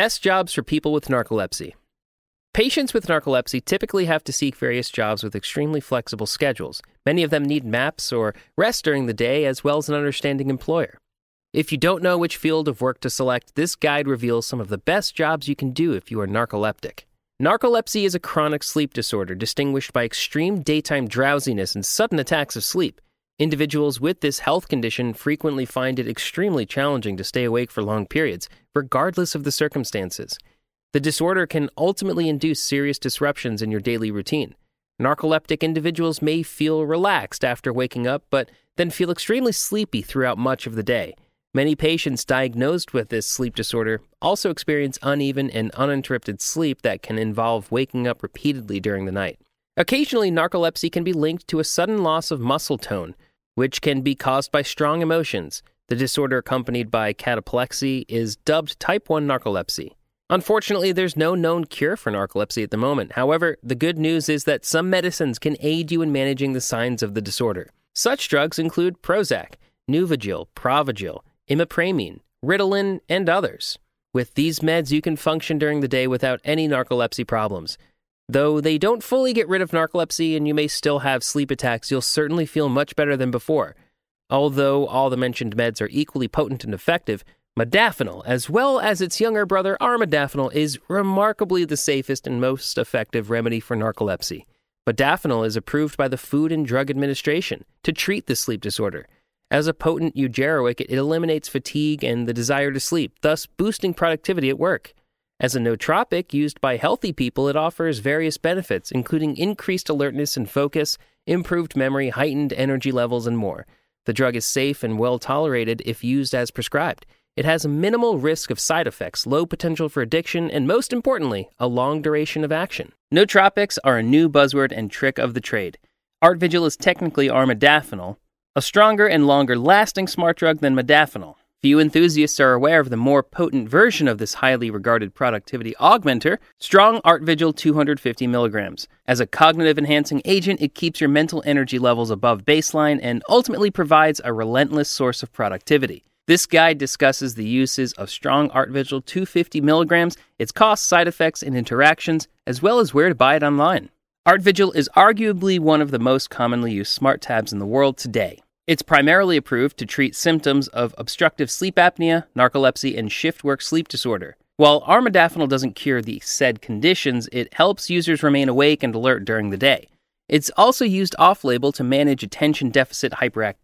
Best jobs for people with narcolepsy. Patients with narcolepsy typically have to seek various jobs with extremely flexible schedules. Many of them need MAPS or rest during the day, as well as an understanding employer. If you don't know which field of work to select, this guide reveals some of the best jobs you can do if you are narcoleptic. Narcolepsy is a chronic sleep disorder distinguished by extreme daytime drowsiness and sudden attacks of sleep. Individuals with this health condition frequently find it extremely challenging to stay awake for long periods, regardless of the circumstances. The disorder can ultimately induce serious disruptions in your daily routine. Narcoleptic individuals may feel relaxed after waking up, but then feel extremely sleepy throughout much of the day. Many patients diagnosed with this sleep disorder also experience uneven and uninterrupted sleep that can involve waking up repeatedly during the night. Occasionally, narcolepsy can be linked to a sudden loss of muscle tone, which can be caused by strong emotions. The disorder, accompanied by cataplexy, is dubbed type 1 narcolepsy. Unfortunately, there's no known cure for narcolepsy at the moment. However, the good news is that some medicines can aid you in managing the signs of the disorder. Such drugs include Prozac, Nuvigil, Provigil, imipramine, Ritalin, and others. With these meds, you can function during the day without any narcolepsy problems. Though they don't fully get rid of narcolepsy and you may still have sleep attacks, you'll certainly feel much better than before. Although all the mentioned meds are equally potent and effective, Modafinil, as well as its younger brother armodafinil, is remarkably the safest and most effective remedy for narcolepsy. Modafinil is approved by the Food and Drug Administration to treat the sleep disorder. As a potent eugeroic, it eliminates fatigue and the desire to sleep, thus boosting productivity at work. As a nootropic used by healthy people, it offers various benefits, including increased alertness and focus, improved memory, heightened energy levels, and more. The drug is safe and well tolerated if used as prescribed. It has a minimal risk of side effects, low potential for addiction, and most importantly, a long duration of action. Nootropics are a new buzzword and trick of the trade. Artvigil is technically armodafinil, a stronger and longer lasting smart drug than modafinil. Few enthusiasts are aware of the more potent version of this highly regarded productivity augmenter, Strong Artvigil 250 milligrams. As a cognitive enhancing agent, it keeps your mental energy levels above baseline and ultimately provides a relentless source of productivity. This guide discusses the uses of Strong Artvigil 250 milligrams, its costs, side effects, and interactions, as well as where to buy it online. Artvigil is arguably one of the most commonly used smart tabs in the world today. It's primarily approved to treat symptoms of obstructive sleep apnea, narcolepsy, and shift work sleep disorder. While armodafinil doesn't cure the said conditions, it helps users remain awake and alert during the day. It's also used off label to manage attention deficit hyperactivity,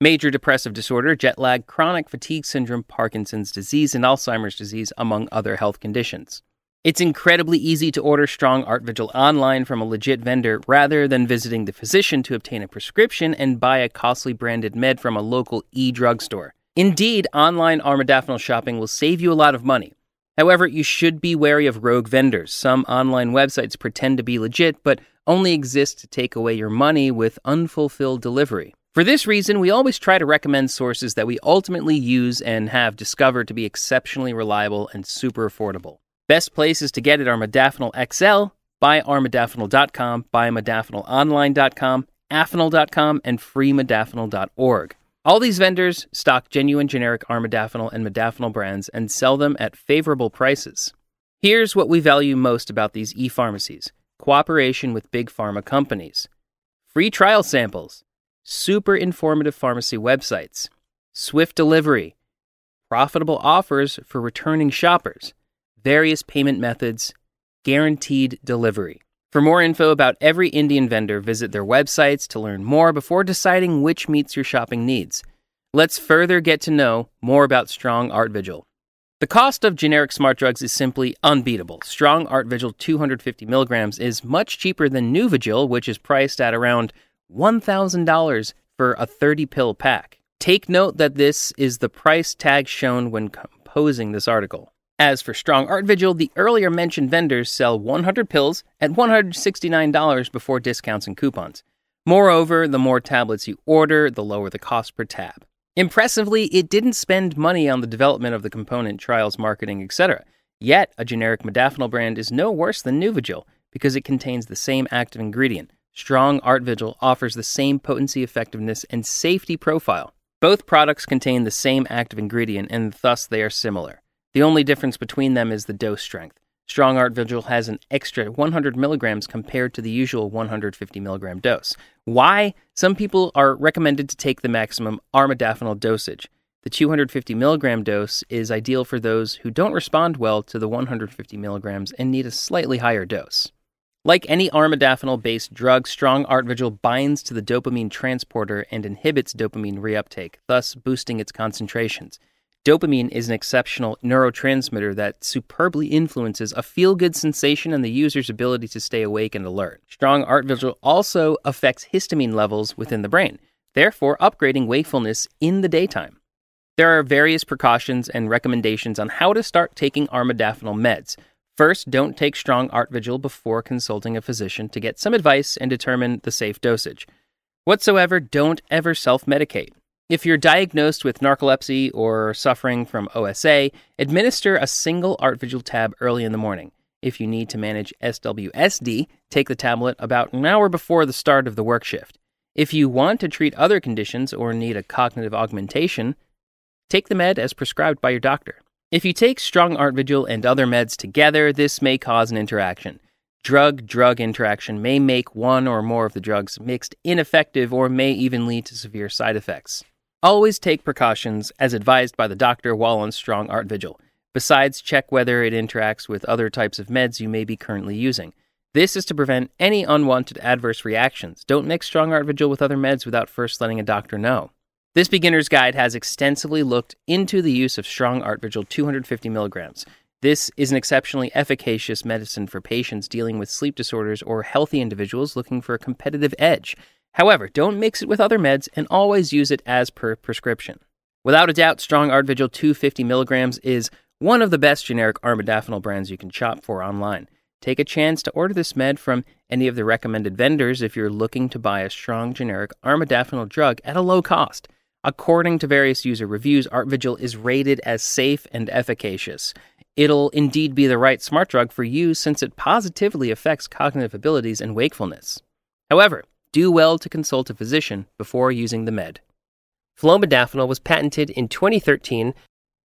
major depressive disorder, jet lag, chronic fatigue syndrome, Parkinson's disease, and Alzheimer's disease, among other health conditions. It's incredibly easy to order Strong Artvigil online from a legit vendor rather than visiting the physician to obtain a prescription and buy a costly branded med from a local e drugstore. Indeed, online armodafinil shopping will save you a lot of money. However, you should be wary of rogue vendors. Some online websites pretend to be legit, but only exist to take away your money with unfulfilled delivery. For this reason, we always try to recommend sources that we ultimately use and have discovered to be exceptionally reliable and super affordable. Best places to get it are Modafinil XL, buyarmodafinil.com, buymodafinilonline.com, afinil.com, and freemodafinil.org. All these vendors stock genuine generic armodafinil and modafinil brands and sell them at favorable prices. Here's what we value most about these e pharmacies cooperation with big pharma companies, free trial samples, super informative pharmacy websites, swift delivery, profitable offers for returning shoppers various payment methods, guaranteed delivery. For more info about every Indian vendor, visit their websites to learn more before deciding which meets your shopping needs. Let's further get to know more about Strong Artvigil. The cost of generic smart drugs is simply unbeatable. Strong Artvigil 250 milligrams is much cheaper than Nuvigil, which is priced at around $1,000 for a 30 pill pack. Take note that this is the price tag shown when composing this article. As for Strong Artvigil, the earlier mentioned vendors sell 100 pills at $169 before discounts and coupons. Moreover, the more tablets you order, the lower the cost per tab. Impressively, it didn't spend money on the development of the component, trials, marketing, etc. Yet, a generic modafinil brand is no worse than Nuvigil because it contains the same active ingredient. Strong Artvigil offers the same potency, effectiveness, and safety profile. Both products contain the same active ingredient and thus they are similar. The only difference between them is the dose strength. Strong Artvigil has an extra 100 milligrams compared to the usual 150 milligram dose. Why? Some people are recommended to take the maximum armodafinil dosage. The 250 milligram dose is ideal for those who don't respond well to the 150 milligrams and need a slightly higher dose. Like any armodafinil based drug, Strong Artvigil binds to the dopamine transporter and inhibits dopamine reuptake, thus boosting its concentrations. Dopamine is an exceptional neurotransmitter that superbly influences a feel good sensation and the user's ability to stay awake and alert. Strong Artvigil also affects histamine levels within the brain, therefore, upgrading wakefulness in the daytime. There are various precautions and recommendations on how to start taking armodafinil meds. First, don't take strong Artvigil before consulting a physician to get some advice and determine the safe dosage. Whatsoever, don't ever self medicate. If you're diagnosed with narcolepsy or suffering from OSA, administer a single Artvigil tab early in the morning. If you need to manage SWSD, take the tablet about an hour before the start of the work shift. If you want to treat other conditions or need a cognitive augmentation, take the med as prescribed by your doctor. If you take strong Artvigil and other meds together, this may cause an interaction. Drug drug interaction may make one or more of the drugs mixed ineffective or may even lead to severe side effects. Always take precautions as advised by the doctor while on strong Artvigil. Besides, check whether it interacts with other types of meds you may be currently using. This is to prevent any unwanted adverse reactions. Don't mix strong Artvigil with other meds without first letting a doctor know. This beginner's guide has extensively looked into the use of strong Artvigil 250 milligrams. This is an exceptionally efficacious medicine for patients dealing with sleep disorders or healthy individuals looking for a competitive edge. However, don't mix it with other meds and always use it as per prescription. Without a doubt, Strong Artvigil 250 milligrams is one of the best generic armodafinil brands you can shop for online. Take a chance to order this med from any of the recommended vendors if you're looking to buy a strong generic armodafinil drug at a low cost. According to various user reviews, Artvigil is rated as safe and efficacious. It'll indeed be the right smart drug for you since it positively affects cognitive abilities and wakefulness. However, do well to consult a physician before using the med. Flomodafinil was patented in 2013,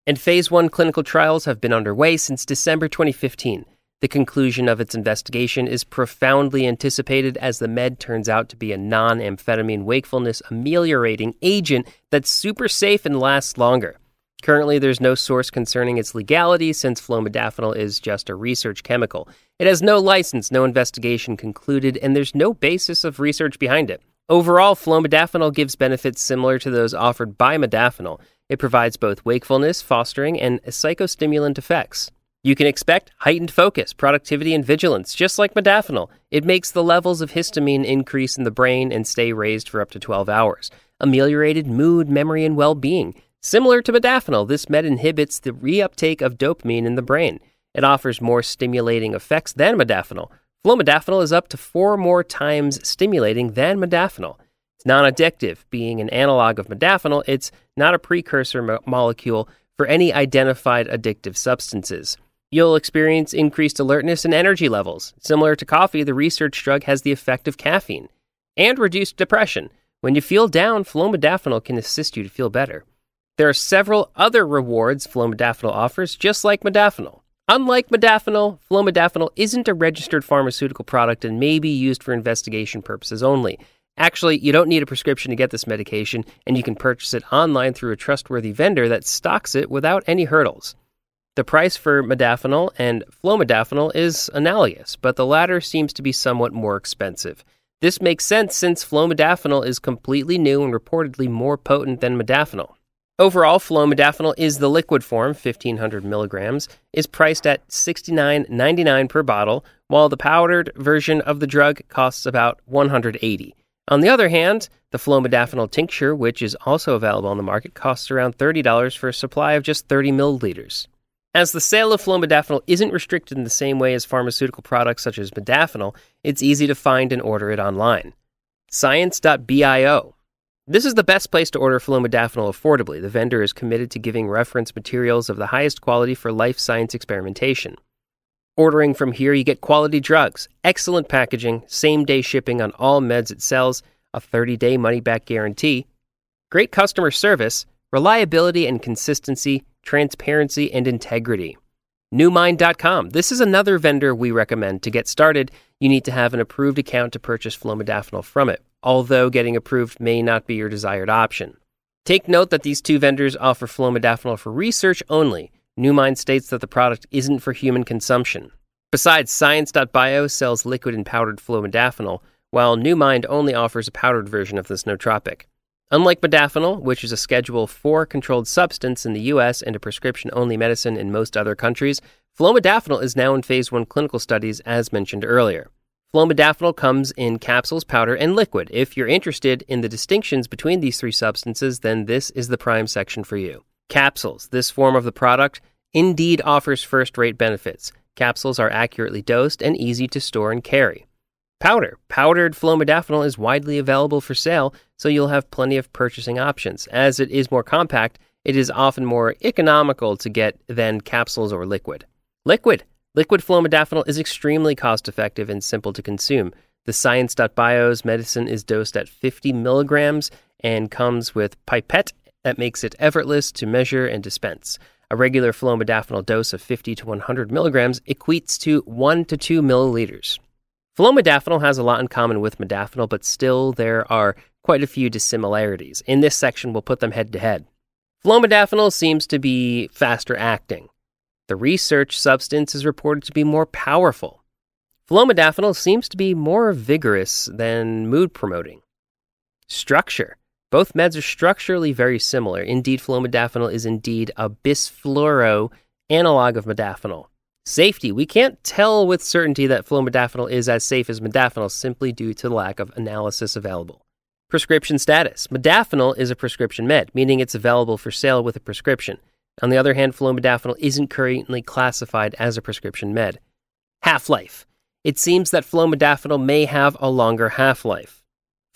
and phase 1 clinical trials have been underway since December 2015. The conclusion of its investigation is profoundly anticipated as the med turns out to be a non amphetamine wakefulness ameliorating agent that's super safe and lasts longer. Currently, there's no source concerning its legality since flomodafinil is just a research chemical. It has no license, no investigation concluded, and there's no basis of research behind it. Overall, flomodafinil gives benefits similar to those offered by modafinil. It provides both wakefulness, fostering, and psychostimulant effects. You can expect heightened focus, productivity, and vigilance, just like modafinil. It makes the levels of histamine increase in the brain and stay raised for up to 12 hours. Ameliorated mood, memory, and well being. Similar to modafinil, this med inhibits the reuptake of dopamine in the brain. It offers more stimulating effects than modafinil. Flomodafinil is up to four more times stimulating than modafinil. It's non addictive. Being an analog of modafinil, it's not a precursor mo- molecule for any identified addictive substances. You'll experience increased alertness and energy levels. Similar to coffee, the research drug has the effect of caffeine and reduced depression. When you feel down, flomodafinil can assist you to feel better. There are several other rewards flomodafinil offers, just like modafinil. Unlike modafinil, flomodafinil isn't a registered pharmaceutical product and may be used for investigation purposes only. Actually, you don't need a prescription to get this medication, and you can purchase it online through a trustworthy vendor that stocks it without any hurdles. The price for modafinil and flomodafinil is analogous, but the latter seems to be somewhat more expensive. This makes sense since flomodafinil is completely new and reportedly more potent than modafinil. Overall, flomodafinil is the liquid form, 1500 milligrams, is priced at $69.99 per bottle, while the powdered version of the drug costs about 180. On the other hand, the flomodafinil tincture, which is also available on the market, costs around $30 for a supply of just 30 milliliters. As the sale of flomodafinil isn't restricted in the same way as pharmaceutical products such as modafinil, it's easy to find and order it online. Science.bio this is the best place to order flomodafinil affordably. The vendor is committed to giving reference materials of the highest quality for life science experimentation. Ordering from here, you get quality drugs, excellent packaging, same day shipping on all meds it sells, a 30 day money back guarantee, great customer service, reliability and consistency, transparency, and integrity. Newmind.com. This is another vendor we recommend. To get started, you need to have an approved account to purchase Flomodafinil from it, although getting approved may not be your desired option. Take note that these two vendors offer Flomodafinil for research only. Newmind states that the product isn't for human consumption. Besides, Science.bio sells liquid and powdered Flomodafinil, while Newmind only offers a powdered version of this nootropic. Unlike modafinil, which is a Schedule 4 controlled substance in the US and a prescription only medicine in most other countries, flomodafinil is now in phase 1 clinical studies as mentioned earlier. Flomodafinil comes in capsules, powder, and liquid. If you're interested in the distinctions between these three substances, then this is the prime section for you. Capsules. This form of the product indeed offers first rate benefits. Capsules are accurately dosed and easy to store and carry. Powder. Powdered flomodafinil is widely available for sale, so you'll have plenty of purchasing options. As it is more compact, it is often more economical to get than capsules or liquid. Liquid. Liquid flomodafinil is extremely cost effective and simple to consume. The Science.bio's medicine is dosed at 50 milligrams and comes with pipette that makes it effortless to measure and dispense. A regular flomodafinil dose of 50 to 100 milligrams equates to 1 to 2 milliliters. Flomodafinil has a lot in common with modafinil, but still there are quite a few dissimilarities. In this section, we'll put them head to head. Flomodafinil seems to be faster acting. The research substance is reported to be more powerful. Flomodafinil seems to be more vigorous than mood promoting. Structure. Both meds are structurally very similar. Indeed, flomodafinil is indeed a bisfluoro analog of modafinil. Safety. We can't tell with certainty that flomodafinil is as safe as modafinil simply due to the lack of analysis available. Prescription status. Modafinil is a prescription med, meaning it's available for sale with a prescription. On the other hand, flomodafinil isn't currently classified as a prescription med. Half life. It seems that flomodafinil may have a longer half life.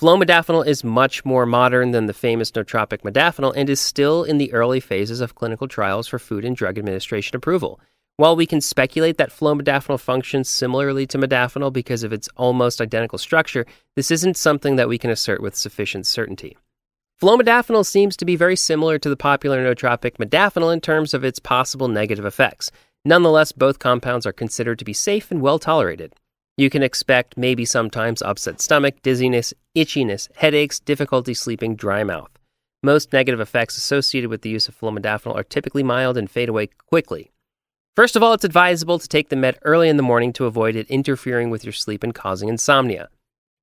Flomodafinil is much more modern than the famous nootropic modafinil and is still in the early phases of clinical trials for Food and Drug Administration approval. While we can speculate that flomodafinil functions similarly to modafinil because of its almost identical structure, this isn't something that we can assert with sufficient certainty. Flomodafinil seems to be very similar to the popular nootropic modafinil in terms of its possible negative effects. Nonetheless, both compounds are considered to be safe and well tolerated. You can expect maybe sometimes upset stomach, dizziness, itchiness, headaches, difficulty sleeping, dry mouth. Most negative effects associated with the use of flomodafinil are typically mild and fade away quickly. First of all, it's advisable to take the med early in the morning to avoid it interfering with your sleep and causing insomnia.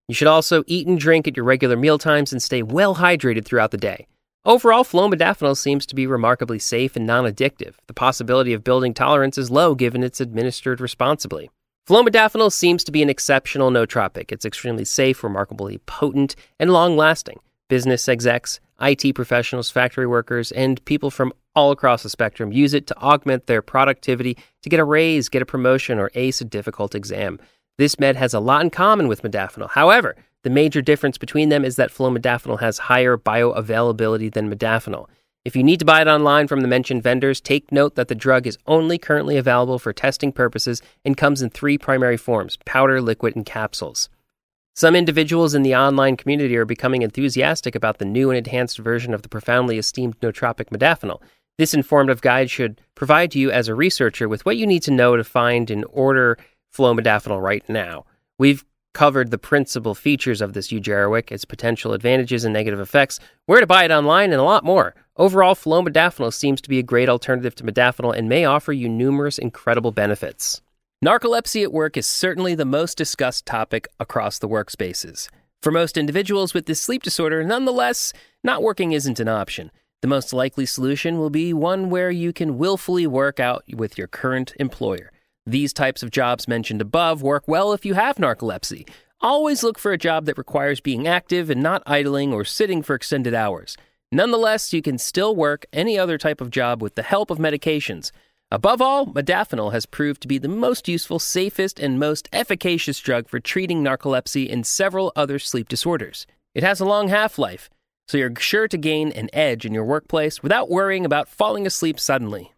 You should also eat and drink at your regular meal times and stay well hydrated throughout the day. Overall, flomodafinil seems to be remarkably safe and non addictive. The possibility of building tolerance is low given it's administered responsibly. Flomodafinil seems to be an exceptional nootropic. It's extremely safe, remarkably potent, and long lasting. Business execs, IT professionals, factory workers, and people from all across the spectrum use it to augment their productivity, to get a raise, get a promotion, or ace a difficult exam. This med has a lot in common with modafinil. However, the major difference between them is that flomodafinil has higher bioavailability than modafinil. If you need to buy it online from the mentioned vendors, take note that the drug is only currently available for testing purposes and comes in three primary forms powder, liquid, and capsules. Some individuals in the online community are becoming enthusiastic about the new and enhanced version of the profoundly esteemed nootropic modafinil. This informative guide should provide you as a researcher with what you need to know to find and order flomodafinil right now. We've covered the principal features of this eugeroic, its potential advantages and negative effects, where to buy it online, and a lot more. Overall, flomodafinil seems to be a great alternative to modafinil and may offer you numerous incredible benefits. Narcolepsy at work is certainly the most discussed topic across the workspaces. For most individuals with this sleep disorder, nonetheless, not working isn't an option. The most likely solution will be one where you can willfully work out with your current employer. These types of jobs mentioned above work well if you have narcolepsy. Always look for a job that requires being active and not idling or sitting for extended hours. Nonetheless, you can still work any other type of job with the help of medications. Above all, modafinil has proved to be the most useful, safest, and most efficacious drug for treating narcolepsy and several other sleep disorders. It has a long half life, so you're sure to gain an edge in your workplace without worrying about falling asleep suddenly.